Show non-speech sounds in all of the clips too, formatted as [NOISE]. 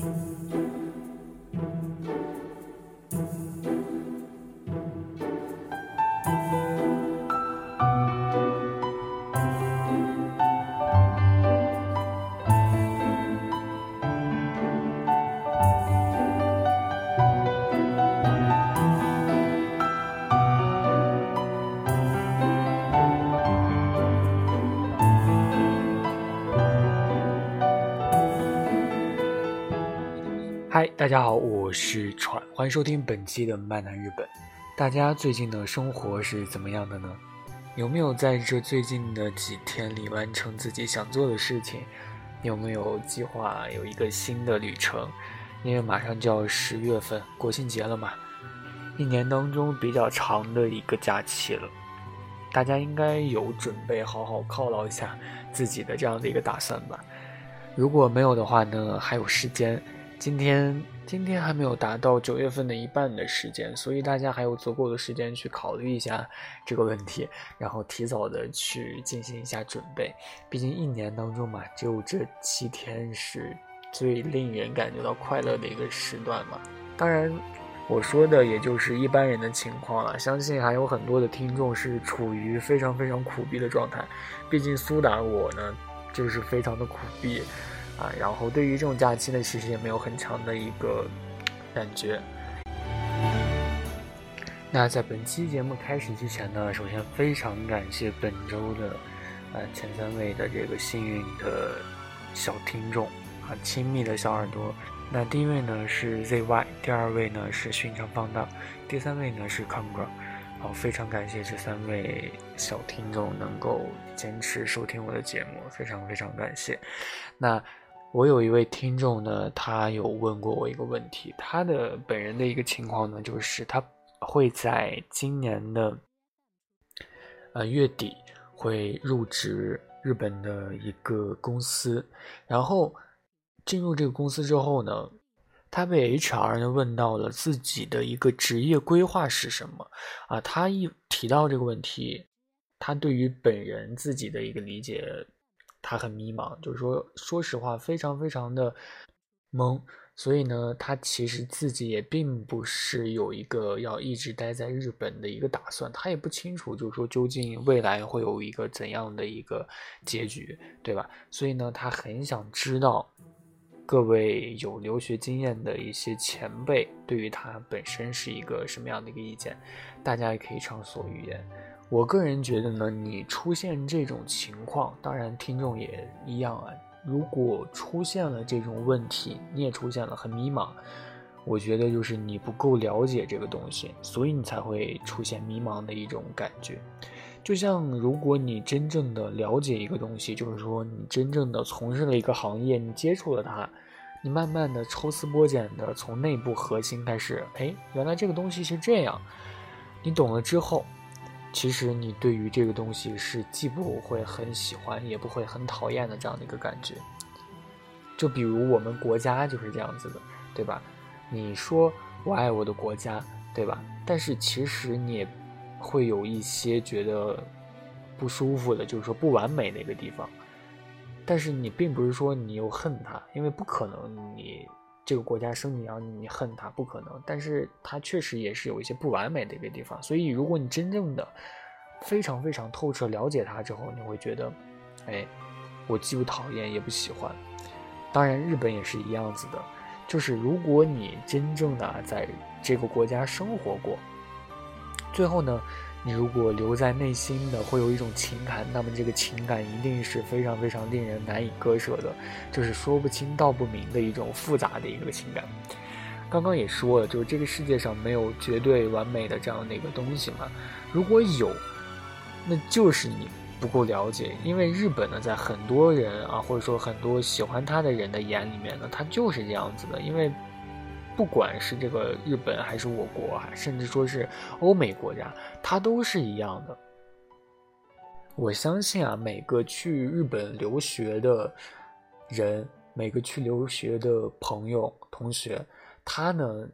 Música 大家好，我是川，欢迎收听本期的《漫谈日本》。大家最近的生活是怎么样的呢？有没有在这最近的几天里完成自己想做的事情？有没有计划有一个新的旅程？因为马上就要十月份国庆节了嘛，一年当中比较长的一个假期了，大家应该有准备好好犒劳一下自己的这样的一个打算吧。如果没有的话呢，还有时间。今天今天还没有达到九月份的一半的时间，所以大家还有足够的时间去考虑一下这个问题，然后提早的去进行一下准备。毕竟一年当中嘛，只有这七天是最令人感觉到快乐的一个时段嘛。当然，我说的也就是一般人的情况了，相信还有很多的听众是处于非常非常苦逼的状态。毕竟苏打我呢，就是非常的苦逼。啊，然后对于这种假期呢，其实也没有很强的一个感觉。那在本期节目开始之前呢，首先非常感谢本周的呃前三位的这个幸运的小听众啊，亲密的小耳朵。那第一位呢是 ZY，第二位呢是寻常放荡，第三位呢是 Congra。好，非常感谢这三位小听众能够坚持收听我的节目，非常非常感谢。那。我有一位听众呢，他有问过我一个问题，他的本人的一个情况呢，就是他会在今年的呃月底会入职日本的一个公司，然后进入这个公司之后呢，他被 HR 呢问到了自己的一个职业规划是什么啊？他一提到这个问题，他对于本人自己的一个理解。他很迷茫，就是说，说实话，非常非常的懵。所以呢，他其实自己也并不是有一个要一直待在日本的一个打算，他也不清楚，就是说究竟未来会有一个怎样的一个结局，对吧？所以呢，他很想知道各位有留学经验的一些前辈对于他本身是一个什么样的一个意见，大家也可以畅所欲言。我个人觉得呢，你出现这种情况，当然听众也一样啊。如果出现了这种问题，你也出现了很迷茫，我觉得就是你不够了解这个东西，所以你才会出现迷茫的一种感觉。就像如果你真正的了解一个东西，就是说你真正的从事了一个行业，你接触了它，你慢慢的抽丝剥茧的从内部核心开始，哎，原来这个东西是这样，你懂了之后。其实你对于这个东西是既不会很喜欢，也不会很讨厌的这样的一个感觉。就比如我们国家就是这样子的，对吧？你说我爱我的国家，对吧？但是其实你也会有一些觉得不舒服的，就是说不完美的一个地方。但是你并不是说你又恨它，因为不可能你。这个国家生你养你，你恨他不可能，但是他确实也是有一些不完美的一个地方。所以，如果你真正的非常非常透彻了解他之后，你会觉得，哎，我既不讨厌也不喜欢。当然，日本也是一样子的，就是如果你真正的在这个国家生活过，最后呢。你如果留在内心的会有一种情感，那么这个情感一定是非常非常令人难以割舍的，就是说不清道不明的一种复杂的一个情感。刚刚也说了，就是这个世界上没有绝对完美的这样的一个东西嘛。如果有，那就是你不够了解，因为日本呢，在很多人啊，或者说很多喜欢他的人的眼里面呢，他就是这样子的，因为。不管是这个日本还是我国，甚至说是欧美国家，它都是一样的。我相信啊，每个去日本留学的人，每个去留学的朋友、同学，他呢，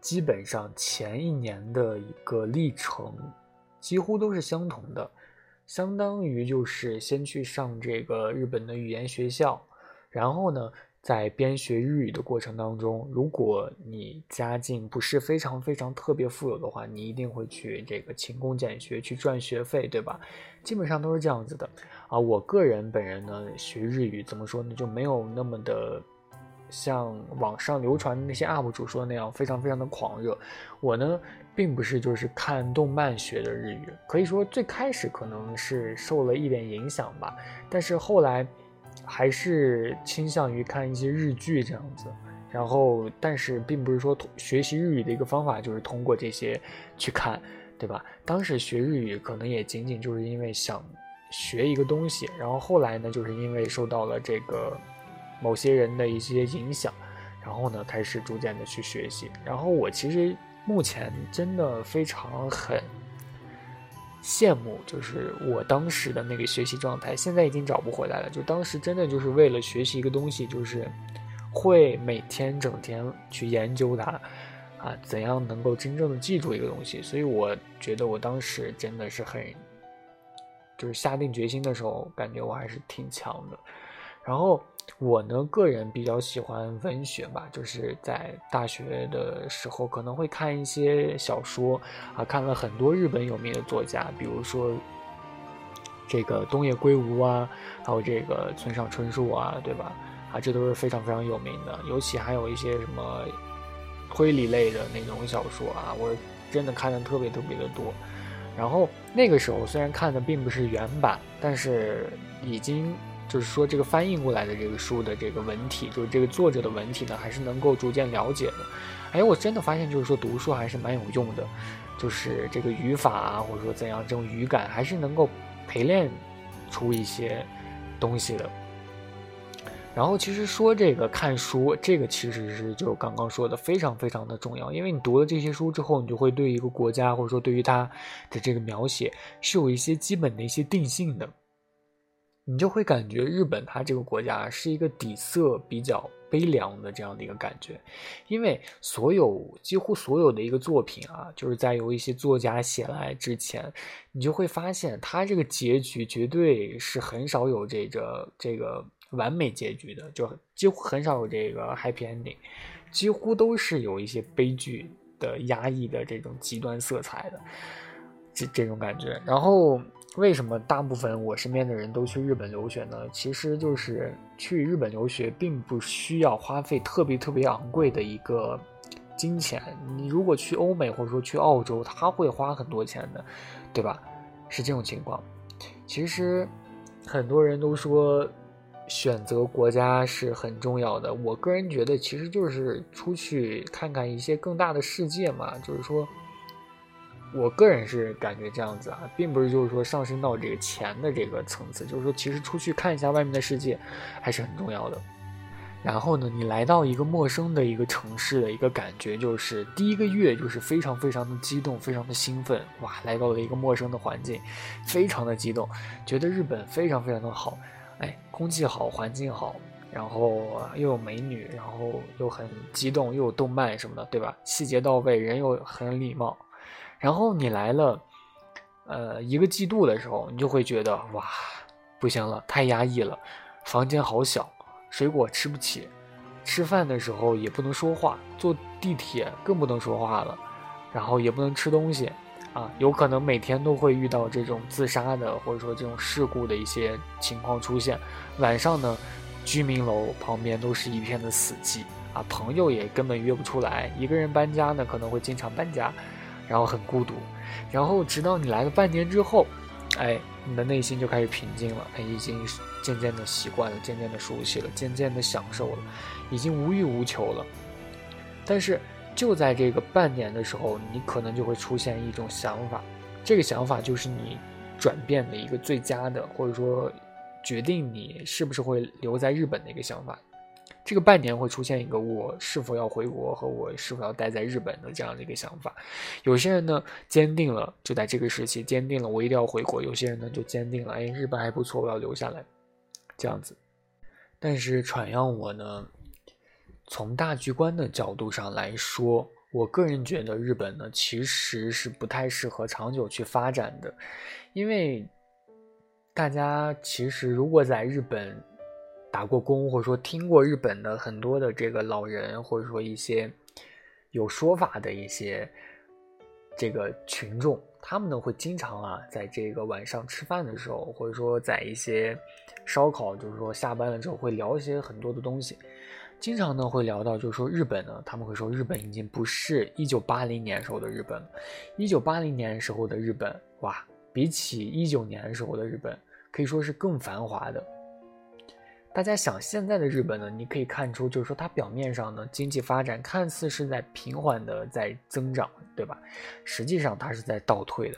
基本上前一年的一个历程几乎都是相同的，相当于就是先去上这个日本的语言学校，然后呢。在边学日语的过程当中，如果你家境不是非常非常特别富有的话，你一定会去这个勤工俭学去赚学费，对吧？基本上都是这样子的啊。我个人本人呢，学日语怎么说呢，就没有那么的像网上流传的那些 UP 主说的那样非常非常的狂热。我呢，并不是就是看动漫学的日语，可以说最开始可能是受了一点影响吧，但是后来。还是倾向于看一些日剧这样子，然后，但是并不是说学习日语的一个方法就是通过这些去看，对吧？当时学日语可能也仅仅就是因为想学一个东西，然后后来呢，就是因为受到了这个某些人的一些影响，然后呢，开始逐渐的去学习。然后我其实目前真的非常很。羡慕就是我当时的那个学习状态，现在已经找不回来了。就当时真的就是为了学习一个东西，就是会每天整天去研究它，啊，怎样能够真正的记住一个东西。所以我觉得我当时真的是很，就是下定决心的时候，感觉我还是挺强的。然后。我呢，个人比较喜欢文学吧，就是在大学的时候可能会看一些小说啊，看了很多日本有名的作家，比如说这个东野圭吾啊，还有这个村上春树啊，对吧？啊，这都是非常非常有名的。尤其还有一些什么推理类的那种小说啊，我真的看的特别特别的多。然后那个时候虽然看的并不是原版，但是已经。就是说，这个翻译过来的这个书的这个文体，就是这个作者的文体呢，还是能够逐渐了解的。哎，我真的发现，就是说读书还是蛮有用的，就是这个语法啊，或者说怎样，这种语感还是能够陪练出一些东西的。然后，其实说这个看书，这个其实是就刚刚说的非常非常的重要，因为你读了这些书之后，你就会对一个国家，或者说对于它的这个描写，是有一些基本的一些定性的。你就会感觉日本它这个国家是一个底色比较悲凉的这样的一个感觉，因为所有几乎所有的一个作品啊，就是在有一些作家写来之前，你就会发现它这个结局绝对是很少有这个这个完美结局的，就几乎很少有这个 happy ending，几乎都是有一些悲剧的压抑的这种极端色彩的这这种感觉，然后。为什么大部分我身边的人都去日本留学呢？其实就是去日本留学并不需要花费特别特别昂贵的一个金钱。你如果去欧美或者说去澳洲，他会花很多钱的，对吧？是这种情况。其实很多人都说选择国家是很重要的。我个人觉得，其实就是出去看看一些更大的世界嘛，就是说。我个人是感觉这样子啊，并不是就是说上升到这个钱的这个层次，就是说其实出去看一下外面的世界还是很重要的。然后呢，你来到一个陌生的一个城市的一个感觉，就是第一个月就是非常非常的激动，非常的兴奋，哇，来到了一个陌生的环境，非常的激动，觉得日本非常非常的好，哎，空气好，环境好，然后又有美女，然后又很激动，又有动漫什么的，对吧？细节到位，人又很礼貌。然后你来了，呃，一个季度的时候，你就会觉得哇，不行了，太压抑了，房间好小，水果吃不起，吃饭的时候也不能说话，坐地铁更不能说话了，然后也不能吃东西，啊，有可能每天都会遇到这种自杀的或者说这种事故的一些情况出现。晚上呢，居民楼旁边都是一片的死寂，啊，朋友也根本约不出来，一个人搬家呢，可能会经常搬家。然后很孤独，然后直到你来了半年之后，哎，你的内心就开始平静了，哎，已经渐渐的习惯了，渐渐的熟悉了，渐渐的享受了，已经无欲无求了。但是就在这个半年的时候，你可能就会出现一种想法，这个想法就是你转变的一个最佳的，或者说决定你是不是会留在日本的一个想法。这个半年会出现一个我是否要回国和我是否要待在日本的这样的一个想法。有些人呢坚定了，就在这个时期坚定了我一定要回国；有些人呢就坚定了，哎，日本还不错，我要留下来，这样子。但是传让我呢，从大局观的角度上来说，我个人觉得日本呢其实是不太适合长久去发展的，因为大家其实如果在日本。打过工，或者说听过日本的很多的这个老人，或者说一些有说法的一些这个群众，他们呢会经常啊，在这个晚上吃饭的时候，或者说在一些烧烤，就是说下班了之后会聊一些很多的东西，经常呢会聊到，就是说日本呢，他们会说日本已经不是一九八零年时候的日本了，一九八零年时候的日本，哇，比起一九年时候的日本，可以说是更繁华的。大家想现在的日本呢，你可以看出，就是说它表面上呢经济发展看似是在平缓的在增长，对吧？实际上它是在倒退的，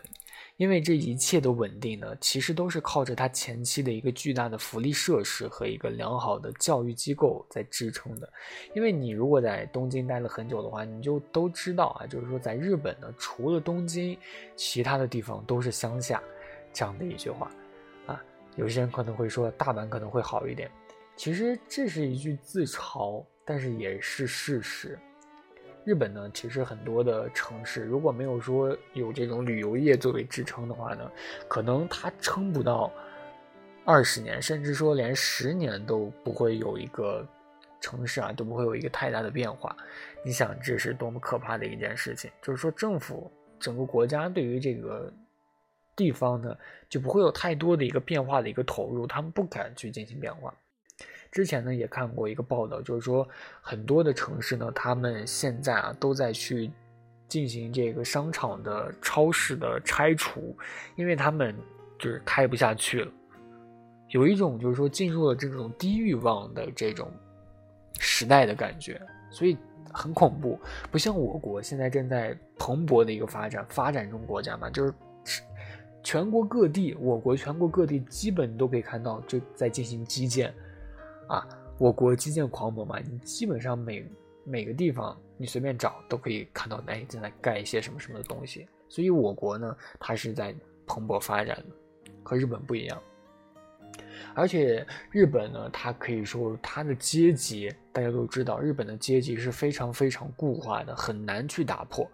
因为这一切的稳定呢，其实都是靠着它前期的一个巨大的福利设施和一个良好的教育机构在支撑的。因为你如果在东京待了很久的话，你就都知道啊，就是说在日本呢，除了东京，其他的地方都是乡下，这样的一句话啊。有些人可能会说大阪可能会好一点。其实这是一句自嘲，但是也是事实。日本呢，其实很多的城市，如果没有说有这种旅游业作为支撑的话呢，可能它撑不到二十年，甚至说连十年都不会有一个城市啊，都不会有一个太大的变化。你想，这是多么可怕的一件事情？就是说，政府整个国家对于这个地方呢，就不会有太多的一个变化的一个投入，他们不敢去进行变化。之前呢也看过一个报道，就是说很多的城市呢，他们现在啊都在去进行这个商场的、超市的拆除，因为他们就是开不下去了，有一种就是说进入了这种低欲望的这种时代的感觉，所以很恐怖。不像我国现在正在蓬勃的一个发展，发展中国家嘛，就是全国各地，我国全国各地基本都可以看到就在进行基建。啊，我国基建狂魔嘛，你基本上每每个地方你随便找都可以看到，哎，正在盖一些什么什么的东西。所以我国呢，它是在蓬勃发展的，和日本不一样。而且日本呢，它可以说它的阶级，大家都知道，日本的阶级是非常非常固化的，很难去打破。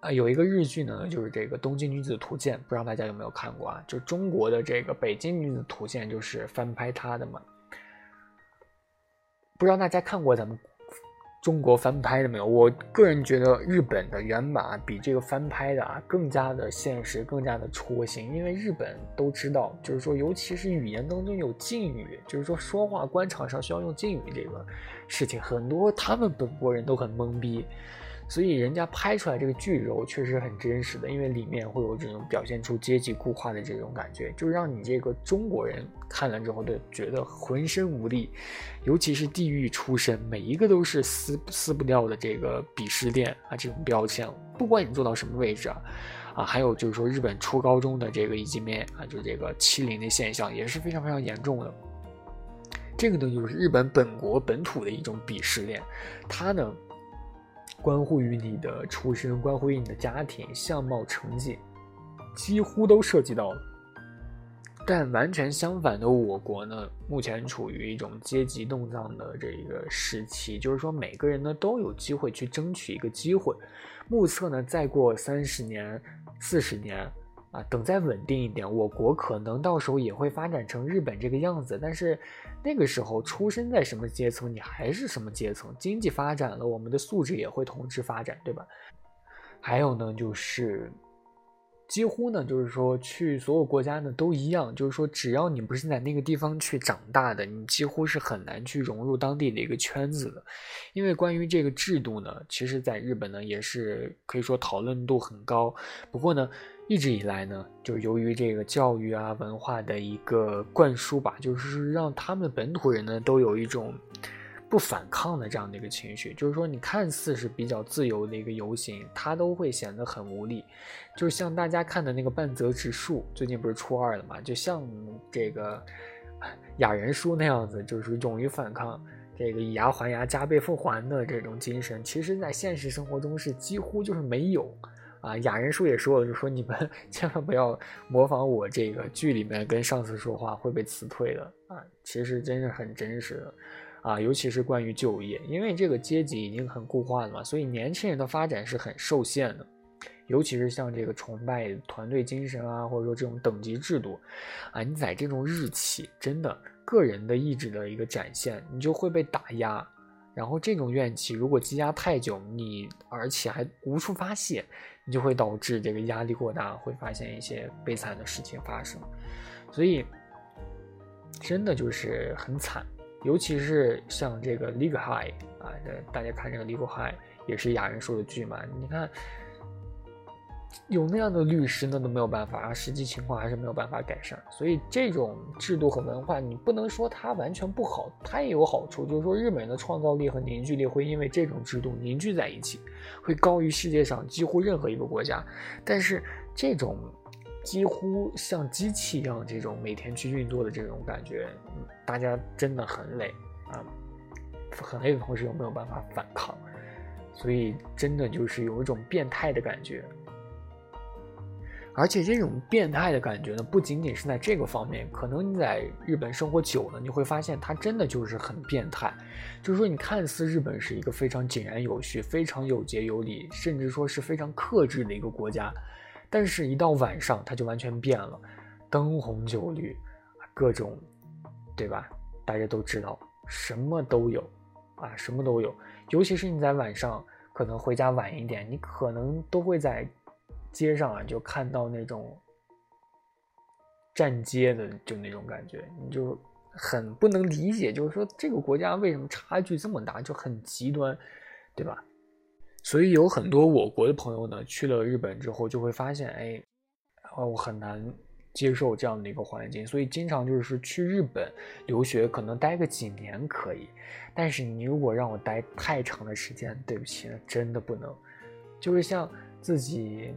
啊，有一个日剧呢，就是这个《东京女子图鉴》，不知道大家有没有看过啊？就中国的这个《北京女子图鉴》就是翻拍它的嘛。不知道大家看过咱们中国翻拍的没有？我个人觉得日本的原版比这个翻拍的啊更加的现实，更加的戳心。因为日本都知道，就是说，尤其是语言当中有敬语，就是说说话官场上需要用敬语这个事情，很多他们本国人都很懵逼。所以人家拍出来这个剧肉确实很真实的，因为里面会有这种表现出阶级固化的这种感觉，就让你这个中国人看了之后都觉得浑身无力，尤其是地狱出身，每一个都是撕撕不掉的这个鄙视链啊，这种标签，不管你做到什么位置啊，啊，还有就是说日本初高中的这个一级面啊，就这个欺凌的现象也是非常非常严重的，这个呢就是日本本国本土的一种鄙视链，它呢。关乎于你的出身，关乎于你的家庭、相貌、成绩，几乎都涉及到了。但完全相反的我国呢，目前处于一种阶级动荡的这个时期，就是说每个人呢都有机会去争取一个机会。目测呢，再过三十年、四十年啊，等再稳定一点，我国可能到时候也会发展成日本这个样子，但是。那个时候出生在什么阶层，你还是什么阶层。经济发展了，我们的素质也会同时发展，对吧？还有呢，就是几乎呢，就是说去所有国家呢都一样，就是说只要你不是在那个地方去长大的，你几乎是很难去融入当地的一个圈子的。因为关于这个制度呢，其实在日本呢也是可以说讨论度很高。不过呢。一直以来呢，就由于这个教育啊、文化的一个灌输吧，就是让他们本土人呢都有一种不反抗的这样的一个情绪。就是说，你看似是比较自由的一个游行，它都会显得很无力。就像大家看的那个半泽直树，最近不是初二了嘛？就像这个雅人书那样子，就是勇于反抗，这个以牙还牙、加倍奉还的这种精神，其实在现实生活中是几乎就是没有。啊，雅人叔也说了，就说你们 [LAUGHS] 千万不要模仿我这个剧里面跟上司说话会被辞退的啊！其实真是很真实的啊，尤其是关于就业，因为这个阶级已经很固化了嘛，所以年轻人的发展是很受限的。尤其是像这个崇拜团队精神啊，或者说这种等级制度啊，你在这种日企真的个人的意志的一个展现，你就会被打压。然后这种怨气如果积压太久，你而且还无处发泄，你就会导致这个压力过大，会发现一些悲惨的事情发生。所以真的就是很惨，尤其是像这个《Legal High》啊，大家看这个《Legal High》也是雅人说的剧嘛，你看。有那样的律师，那都没有办法啊，实际情况还是没有办法改善。所以这种制度和文化，你不能说它完全不好，它也有好处。就是说，日本人的创造力和凝聚力会因为这种制度凝聚在一起，会高于世界上几乎任何一个国家。但是这种几乎像机器一样这种每天去运作的这种感觉，大家真的很累啊，很累的同时又没有办法反抗，所以真的就是有一种变态的感觉。而且这种变态的感觉呢，不仅仅是在这个方面，可能你在日本生活久了，你会发现它真的就是很变态。就是说，你看似日本是一个非常井然有序、非常有节有礼，甚至说是非常克制的一个国家，但是，一到晚上，它就完全变了，灯红酒绿，各种，对吧？大家都知道，什么都有，啊，什么都有。尤其是你在晚上，可能回家晚一点，你可能都会在。街上啊，就看到那种站街的，就那种感觉，你就很不能理解，就是说这个国家为什么差距这么大，就很极端，对吧？所以有很多我国的朋友呢，去了日本之后，就会发现，哎，我很难接受这样的一个环境，所以经常就是去日本留学，可能待个几年可以，但是你如果让我待太长的时间，对不起，真的不能，就是像自己。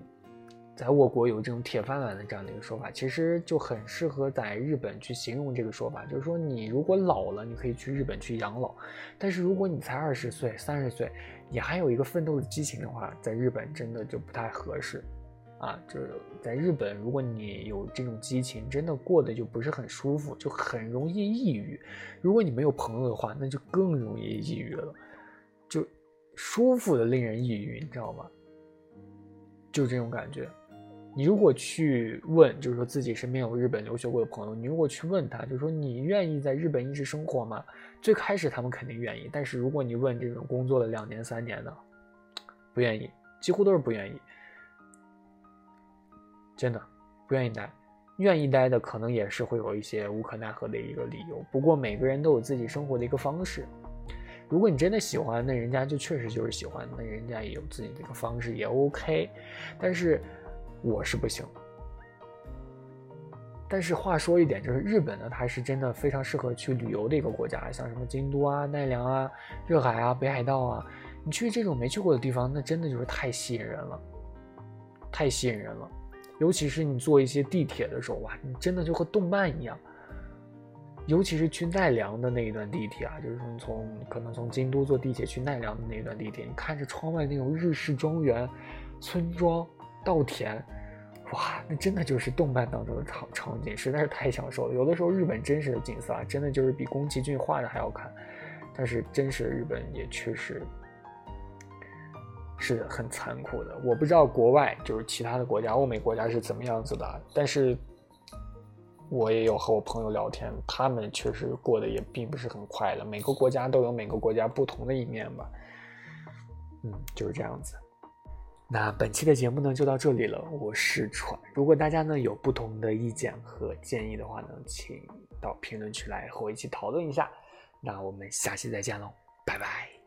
在我国有这种铁饭碗的这样的一个说法，其实就很适合在日本去形容这个说法，就是说你如果老了，你可以去日本去养老；但是如果你才二十岁、三十岁，你还有一个奋斗的激情的话，在日本真的就不太合适，啊，就是在日本，如果你有这种激情，真的过得就不是很舒服，就很容易抑郁。如果你没有朋友的话，那就更容易抑郁了，就舒服的令人抑郁，你知道吗？就这种感觉。你如果去问，就是说自己身边有日本留学过的朋友，你如果去问他，就说你愿意在日本一直生活吗？最开始他们肯定愿意，但是如果你问这种工作了两年三年的，不愿意，几乎都是不愿意，真的不愿意待。愿意待的可能也是会有一些无可奈何的一个理由。不过每个人都有自己生活的一个方式，如果你真的喜欢，那人家就确实就是喜欢，那人家也有自己的一个方式，也 OK。但是。我是不行，但是话说一点，就是日本呢，它是真的非常适合去旅游的一个国家，像什么京都啊、奈良啊、热海啊、北海道啊，你去这种没去过的地方，那真的就是太吸引人了，太吸引人了。尤其是你坐一些地铁的时候，哇，你真的就和动漫一样。尤其是去奈良的那一段地铁啊，就是从从可能从京都坐地铁去奈良的那一段地铁，你看着窗外那种日式庄园、村庄。稻田，哇，那真的就是动漫当中的场场景，实在是太享受了。有的时候日本真实的景色啊，真的就是比宫崎骏画的还要看。但是真实的日本也确实是很残酷的。我不知道国外就是其他的国家，欧美国家是怎么样子的，但是我也有和我朋友聊天，他们确实过得也并不是很快乐。每个国家都有每个国家不同的一面吧。嗯，就是这样子。那本期的节目呢就到这里了，我是川。如果大家呢有不同的意见和建议的话呢，请到评论区来和我一起讨论一下。那我们下期再见喽，拜拜。